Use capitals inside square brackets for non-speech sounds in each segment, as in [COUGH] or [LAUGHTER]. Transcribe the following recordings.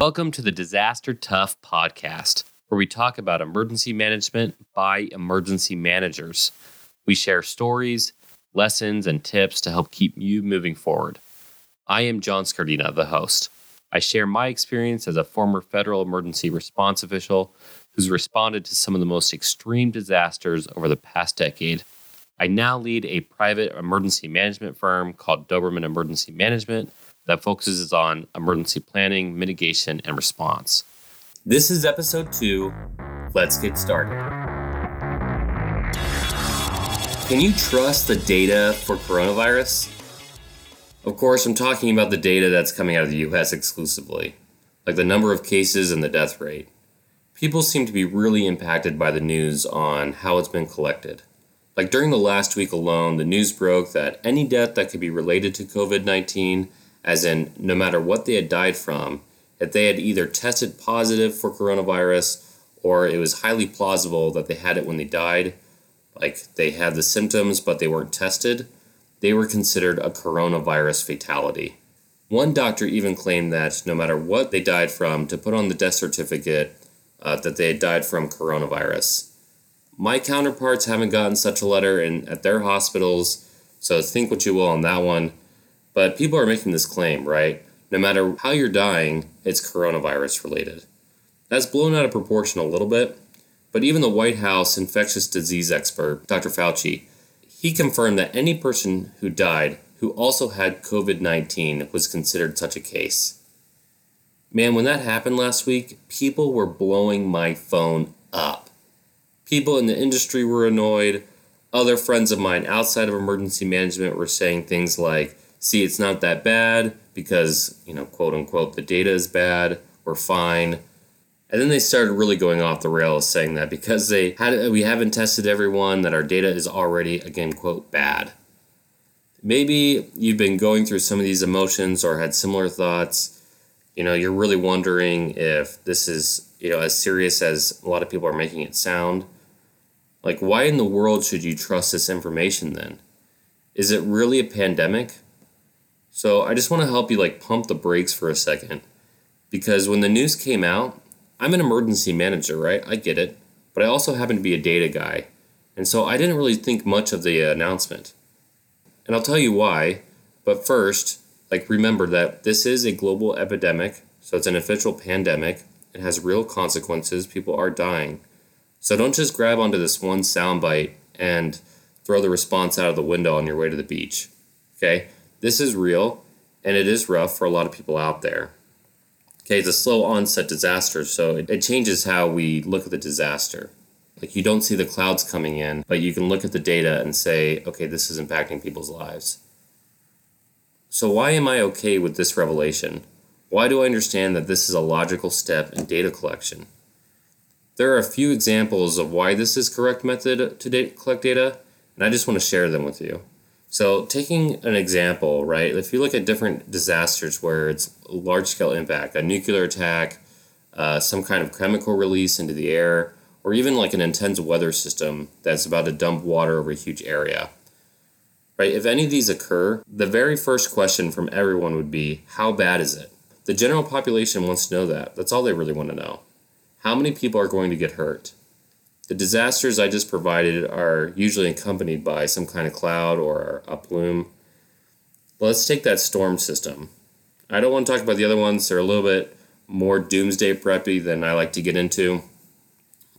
Welcome to the Disaster Tough podcast, where we talk about emergency management by emergency managers. We share stories, lessons, and tips to help keep you moving forward. I am John Scardina, the host. I share my experience as a former federal emergency response official who's responded to some of the most extreme disasters over the past decade. I now lead a private emergency management firm called Doberman Emergency Management that focuses on emergency planning, mitigation, and response. This is episode two. Let's get started. Can you trust the data for coronavirus? Of course, I'm talking about the data that's coming out of the US exclusively, like the number of cases and the death rate. People seem to be really impacted by the news on how it's been collected. Like during the last week alone, the news broke that any death that could be related to COVID 19 as in, no matter what they had died from, if they had either tested positive for coronavirus or it was highly plausible that they had it when they died, like they had the symptoms but they weren't tested, they were considered a coronavirus fatality. One doctor even claimed that no matter what they died from, to put on the death certificate uh, that they had died from coronavirus. My counterparts haven't gotten such a letter in, at their hospitals, so think what you will on that one. But people are making this claim, right? No matter how you're dying, it's coronavirus related. That's blown out of proportion a little bit, but even the White House infectious disease expert, Dr. Fauci, he confirmed that any person who died who also had COVID 19 was considered such a case. Man, when that happened last week, people were blowing my phone up. People in the industry were annoyed. Other friends of mine outside of emergency management were saying things like, see it's not that bad because, you know, quote unquote, the data is bad, we're fine. And then they started really going off the rails saying that because they had we haven't tested everyone that our data is already again quote bad. Maybe you've been going through some of these emotions or had similar thoughts. You know, you're really wondering if this is, you know, as serious as a lot of people are making it sound. Like why in the world should you trust this information then? Is it really a pandemic? So I just want to help you like pump the brakes for a second. Because when the news came out, I'm an emergency manager, right? I get it. But I also happen to be a data guy. And so I didn't really think much of the announcement. And I'll tell you why. But first, like remember that this is a global epidemic, so it's an official pandemic. It has real consequences. People are dying. So don't just grab onto this one soundbite and throw the response out of the window on your way to the beach. Okay? This is real, and it is rough for a lot of people out there. Okay, it's a slow onset disaster, so it, it changes how we look at the disaster. Like you don't see the clouds coming in, but you can look at the data and say, okay, this is impacting people's lives. So, why am I okay with this revelation? Why do I understand that this is a logical step in data collection? There are a few examples of why this is correct method to collect data, and I just want to share them with you. So, taking an example, right? If you look at different disasters where it's large scale impact, a nuclear attack, uh, some kind of chemical release into the air, or even like an intense weather system that's about to dump water over a huge area, right? If any of these occur, the very first question from everyone would be how bad is it? The general population wants to know that. That's all they really want to know. How many people are going to get hurt? The disasters I just provided are usually accompanied by some kind of cloud or a plume. let's take that storm system. I don't want to talk about the other ones, they're a little bit more doomsday preppy than I like to get into.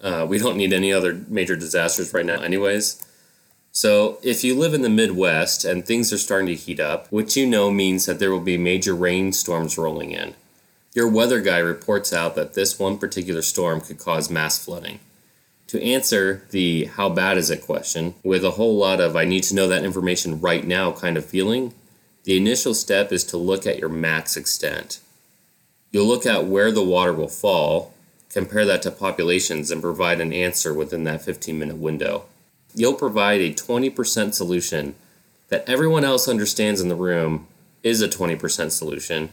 Uh, we don't need any other major disasters right now, anyways. So, if you live in the Midwest and things are starting to heat up, which you know means that there will be major rainstorms rolling in. Your weather guy reports out that this one particular storm could cause mass flooding to answer the how bad is it question with a whole lot of I need to know that information right now kind of feeling, the initial step is to look at your max extent. You'll look at where the water will fall, compare that to populations, and provide an answer within that 15 minute window. You'll provide a 20% solution that everyone else understands in the room is a 20% solution.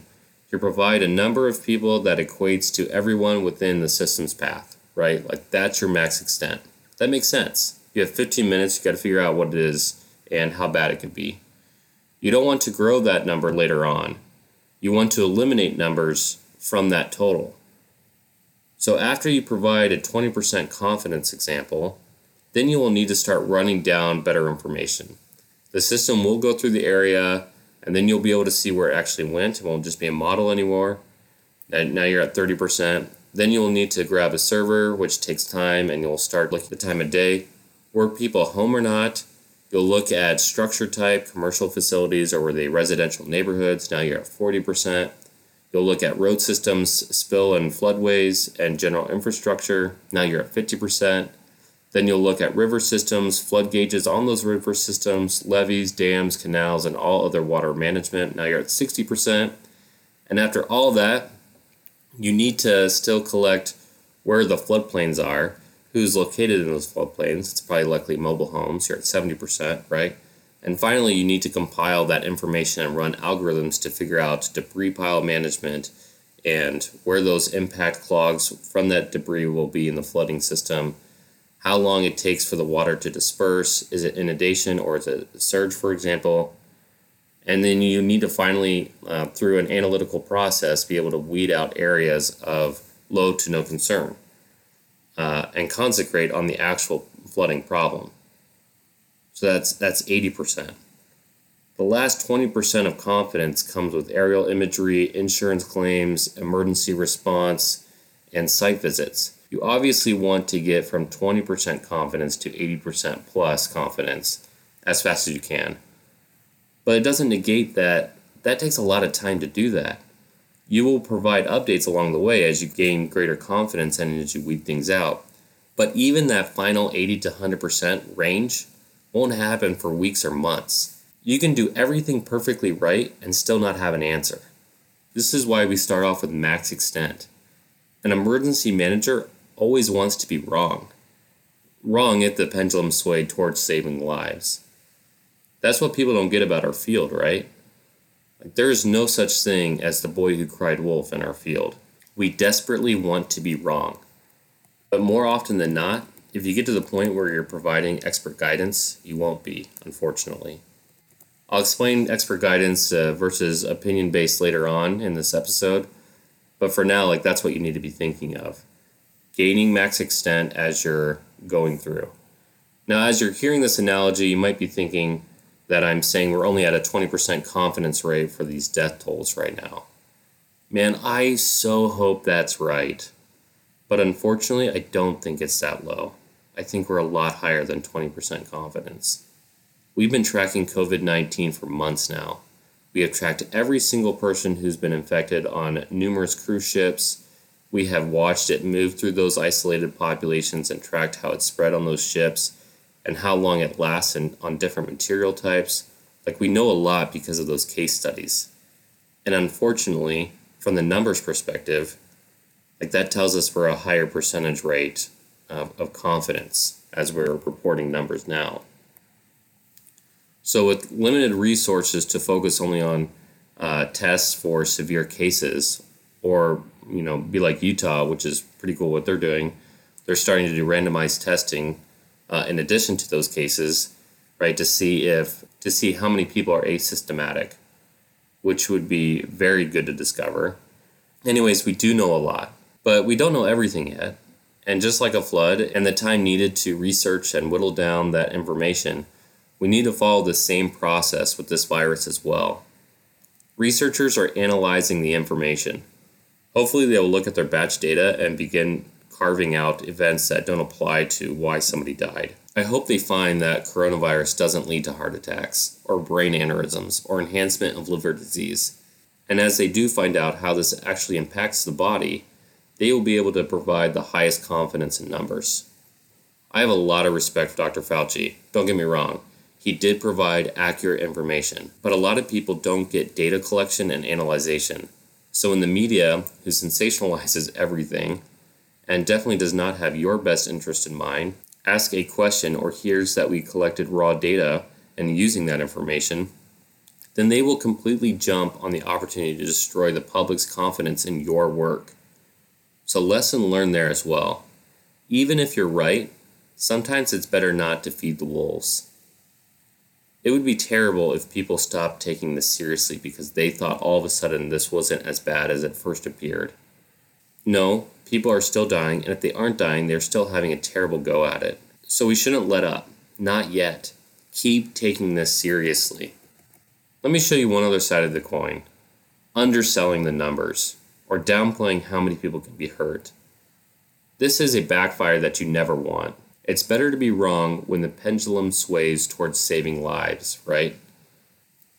You provide a number of people that equates to everyone within the system's path right? Like that's your max extent. That makes sense. You have 15 minutes, you got to figure out what it is and how bad it could be. You don't want to grow that number later on. You want to eliminate numbers from that total. So after you provide a 20% confidence example, then you will need to start running down better information. The system will go through the area and then you'll be able to see where it actually went. It won't just be a model anymore. And now you're at 30%. Then you'll need to grab a server, which takes time, and you'll start looking at the time of day. Were people home or not? You'll look at structure type, commercial facilities, or were they residential neighborhoods? Now you're at 40%. You'll look at road systems, spill and floodways, and general infrastructure. Now you're at 50%. Then you'll look at river systems, flood gauges on those river systems, levees, dams, canals, and all other water management. Now you're at 60%. And after all that, you need to still collect where the floodplains are, who's located in those floodplains. It's probably likely mobile homes. You're at 70%, right? And finally, you need to compile that information and run algorithms to figure out debris pile management and where those impact clogs from that debris will be in the flooding system, how long it takes for the water to disperse, is it inundation or is it surge, for example. And then you need to finally, uh, through an analytical process, be able to weed out areas of low to no concern uh, and concentrate on the actual flooding problem. So that's that's 80%. The last 20% of confidence comes with aerial imagery, insurance claims, emergency response, and site visits. You obviously want to get from 20% confidence to 80% plus confidence as fast as you can. But it doesn't negate that that takes a lot of time to do that. You will provide updates along the way as you gain greater confidence and as you weed things out. But even that final 80 to 100% range won't happen for weeks or months. You can do everything perfectly right and still not have an answer. This is why we start off with max extent. An emergency manager always wants to be wrong. Wrong if the pendulum swayed towards saving lives. That's what people don't get about our field, right? Like, there is no such thing as the boy who cried wolf in our field. We desperately want to be wrong. But more often than not, if you get to the point where you're providing expert guidance, you won't be, unfortunately. I'll explain expert guidance uh, versus opinion based later on in this episode, but for now, like that's what you need to be thinking of. Gaining max extent as you're going through. Now, as you're hearing this analogy, you might be thinking that I'm saying we're only at a 20% confidence rate for these death tolls right now. Man, I so hope that's right. But unfortunately, I don't think it's that low. I think we're a lot higher than 20% confidence. We've been tracking COVID 19 for months now. We have tracked every single person who's been infected on numerous cruise ships. We have watched it move through those isolated populations and tracked how it spread on those ships and how long it lasts in, on different material types. Like, we know a lot because of those case studies. And unfortunately, from the numbers perspective, like that tells us we're a higher percentage rate of, of confidence as we're reporting numbers now. So, with limited resources to focus only on uh, tests for severe cases, or you know, be like Utah, which is pretty cool what they're doing. They're starting to do randomized testing uh, in addition to those cases, right, to see if to see how many people are asymptomatic, which would be very good to discover. Anyways, we do know a lot, but we don't know everything yet. And just like a flood and the time needed to research and whittle down that information, we need to follow the same process with this virus as well. Researchers are analyzing the information. Hopefully, they will look at their batch data and begin carving out events that don't apply to why somebody died. I hope they find that coronavirus doesn't lead to heart attacks, or brain aneurysms, or enhancement of liver disease. And as they do find out how this actually impacts the body, they will be able to provide the highest confidence in numbers. I have a lot of respect for Dr. Fauci, don't get me wrong. He did provide accurate information, but a lot of people don't get data collection and analyzation. So, in the media, who sensationalizes [LAUGHS] everything and definitely does not have your best interest in mind, ask a question or hears that we collected raw data and using that information, then they will completely jump on the opportunity to destroy the public's confidence in your work. So, lesson learned there as well. Even if you're right, sometimes it's better not to feed the wolves. It would be terrible if people stopped taking this seriously because they thought all of a sudden this wasn't as bad as it first appeared. No, people are still dying, and if they aren't dying, they're still having a terrible go at it. So we shouldn't let up. Not yet. Keep taking this seriously. Let me show you one other side of the coin underselling the numbers, or downplaying how many people can be hurt. This is a backfire that you never want. It's better to be wrong when the pendulum sways towards saving lives, right?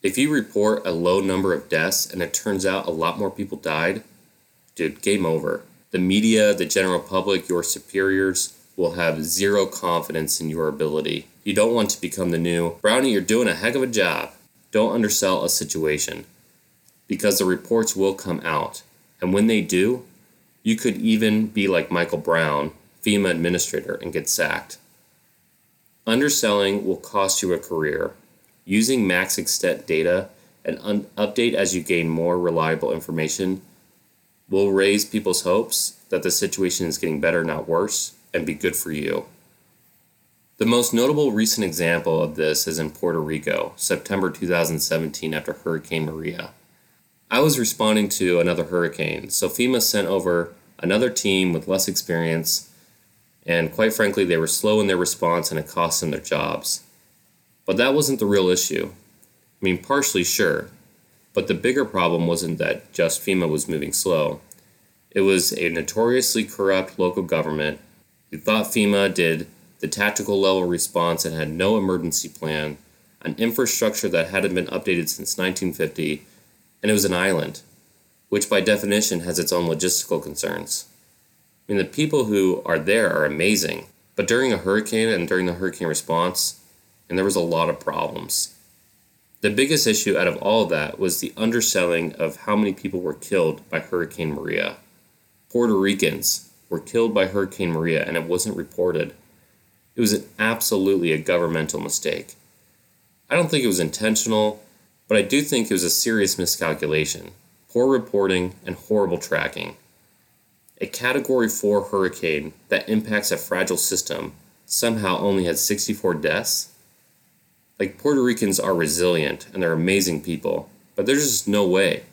If you report a low number of deaths and it turns out a lot more people died, dude, game over. The media, the general public, your superiors will have zero confidence in your ability. You don't want to become the new Brownie, you're doing a heck of a job. Don't undersell a situation because the reports will come out. And when they do, you could even be like Michael Brown, FEMA administrator, and get sacked. Underselling will cost you a career. Using max extent data and un- update as you gain more reliable information will raise people's hopes that the situation is getting better, not worse, and be good for you. The most notable recent example of this is in Puerto Rico, September 2017, after Hurricane Maria. I was responding to another hurricane, so FEMA sent over another team with less experience, and quite frankly, they were slow in their response and it cost them their jobs. But that wasn't the real issue. I mean, partially, sure, but the bigger problem wasn't that just FEMA was moving slow. It was a notoriously corrupt local government who thought FEMA did the tactical level response and had no emergency plan, an infrastructure that hadn't been updated since 1950, and it was an island, which by definition has its own logistical concerns. I mean, the people who are there are amazing, but during a hurricane and during the hurricane response, and there was a lot of problems. The biggest issue out of all that was the underselling of how many people were killed by Hurricane Maria. Puerto Ricans were killed by Hurricane Maria and it wasn't reported. It was an, absolutely a governmental mistake. I don't think it was intentional, but I do think it was a serious miscalculation, poor reporting, and horrible tracking. A Category 4 hurricane that impacts a fragile system somehow only had 64 deaths? Like, Puerto Ricans are resilient and they're amazing people, but there's just no way.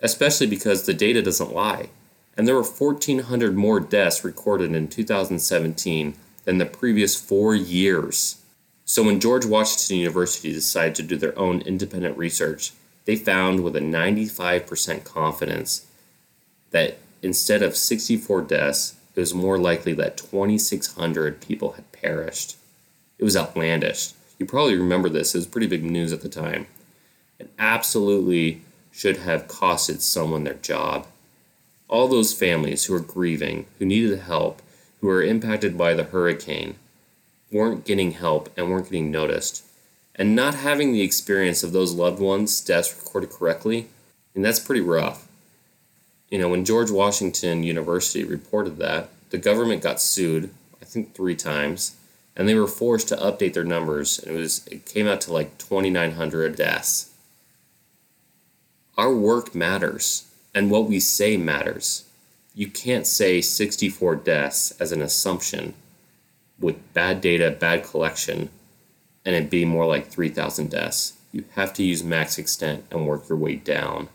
Especially because the data doesn't lie. And there were 1,400 more deaths recorded in 2017 than the previous four years. So when George Washington University decided to do their own independent research, they found with a 95% confidence that instead of 64 deaths, it was more likely that 2,600 people had perished. It was outlandish. You probably remember this, it was pretty big news at the time. It absolutely should have costed someone their job. All those families who are grieving, who needed help, who were impacted by the hurricane, weren't getting help and weren't getting noticed. And not having the experience of those loved ones' deaths recorded correctly, and that's pretty rough. You know, when George Washington University reported that, the government got sued, I think three times, and they were forced to update their numbers and it was it came out to like 2900 deaths. Our work matters and what we say matters. You can't say 64 deaths as an assumption with bad data bad collection and it be more like 3000 deaths. You have to use max extent and work your way down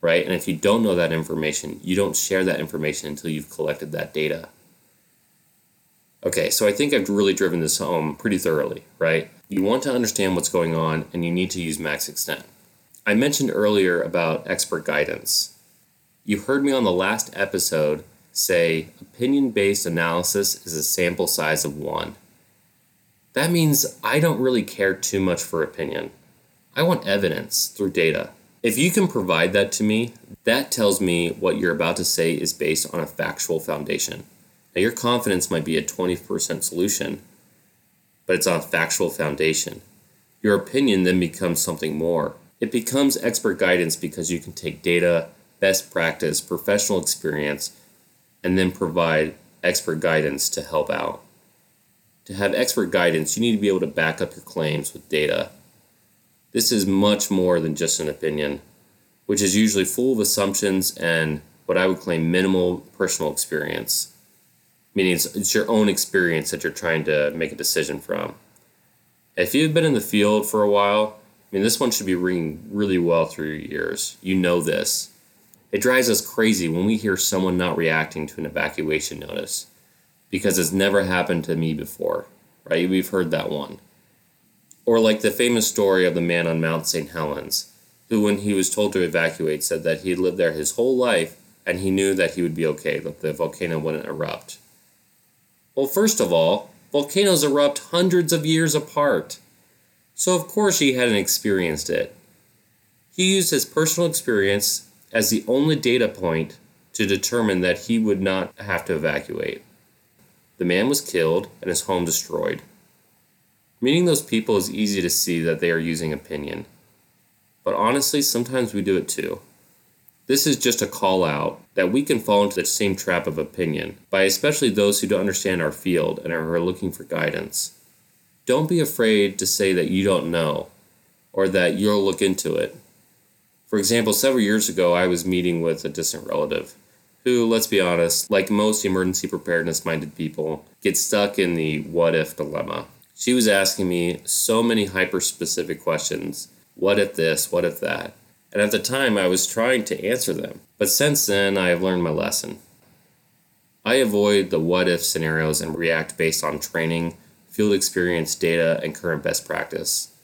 right? And if you don't know that information you don't share that information until you've collected that data Okay, so I think I've really driven this home pretty thoroughly, right? You want to understand what's going on and you need to use max extent. I mentioned earlier about expert guidance. You heard me on the last episode say opinion based analysis is a sample size of one. That means I don't really care too much for opinion. I want evidence through data. If you can provide that to me, that tells me what you're about to say is based on a factual foundation. Now, your confidence might be a 20% solution, but it's on factual foundation. Your opinion then becomes something more. It becomes expert guidance because you can take data, best practice, professional experience, and then provide expert guidance to help out. To have expert guidance, you need to be able to back up your claims with data. This is much more than just an opinion, which is usually full of assumptions and what I would claim minimal personal experience meaning it's, it's your own experience that you're trying to make a decision from. If you've been in the field for a while, I mean, this one should be ringing really well through your ears. You know this. It drives us crazy when we hear someone not reacting to an evacuation notice because it's never happened to me before, right? We've heard that one. Or like the famous story of the man on Mount St. Helens, who, when he was told to evacuate, said that he had lived there his whole life and he knew that he would be okay, that the volcano wouldn't erupt. Well, first of all, volcanoes erupt hundreds of years apart. So, of course, he hadn't experienced it. He used his personal experience as the only data point to determine that he would not have to evacuate. The man was killed and his home destroyed. Meeting those people is easy to see that they are using opinion. But honestly, sometimes we do it too. This is just a call out that we can fall into the same trap of opinion by especially those who don't understand our field and are looking for guidance. Don't be afraid to say that you don't know or that you'll look into it. For example, several years ago, I was meeting with a distant relative who, let's be honest, like most emergency preparedness minded people, get stuck in the what if dilemma. She was asking me so many hyper specific questions what if this, what if that? And at the time, I was trying to answer them. But since then, I have learned my lesson. I avoid the what if scenarios and react based on training, field experience, data, and current best practice.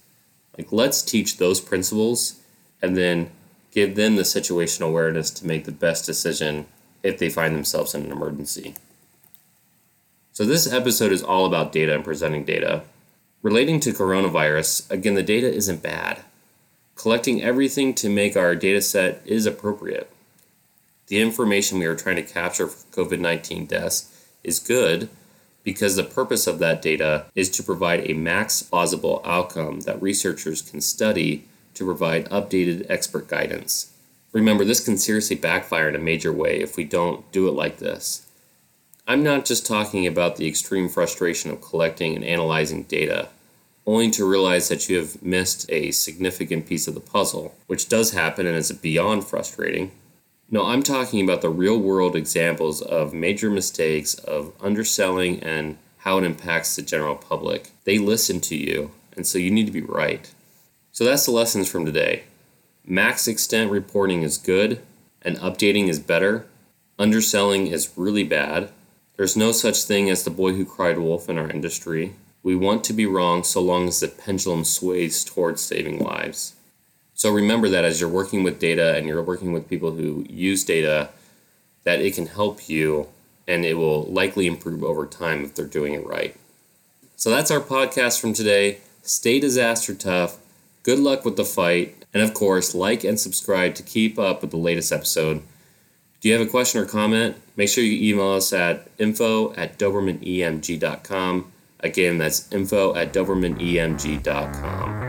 Like, let's teach those principles and then give them the situational awareness to make the best decision if they find themselves in an emergency. So, this episode is all about data and presenting data. Relating to coronavirus, again, the data isn't bad. Collecting everything to make our data set is appropriate. The information we are trying to capture for COVID 19 deaths is good because the purpose of that data is to provide a max plausible outcome that researchers can study to provide updated expert guidance. Remember, this can seriously backfire in a major way if we don't do it like this. I'm not just talking about the extreme frustration of collecting and analyzing data, only to realize that you have missed a significant piece of the puzzle, which does happen and is beyond frustrating. No, I'm talking about the real world examples of major mistakes of underselling and how it impacts the general public. They listen to you, and so you need to be right. So that's the lessons from today. Max extent reporting is good, and updating is better. Underselling is really bad. There's no such thing as the boy who cried wolf in our industry. We want to be wrong so long as the pendulum sways towards saving lives. So remember that as you're working with data and you're working with people who use data, that it can help you and it will likely improve over time if they're doing it right. So that's our podcast from today. Stay disaster tough. Good luck with the fight. And of course, like and subscribe to keep up with the latest episode. Do you have a question or comment? Make sure you email us at info at dobermanemg.com. Again, that's info at dobermanemg.com.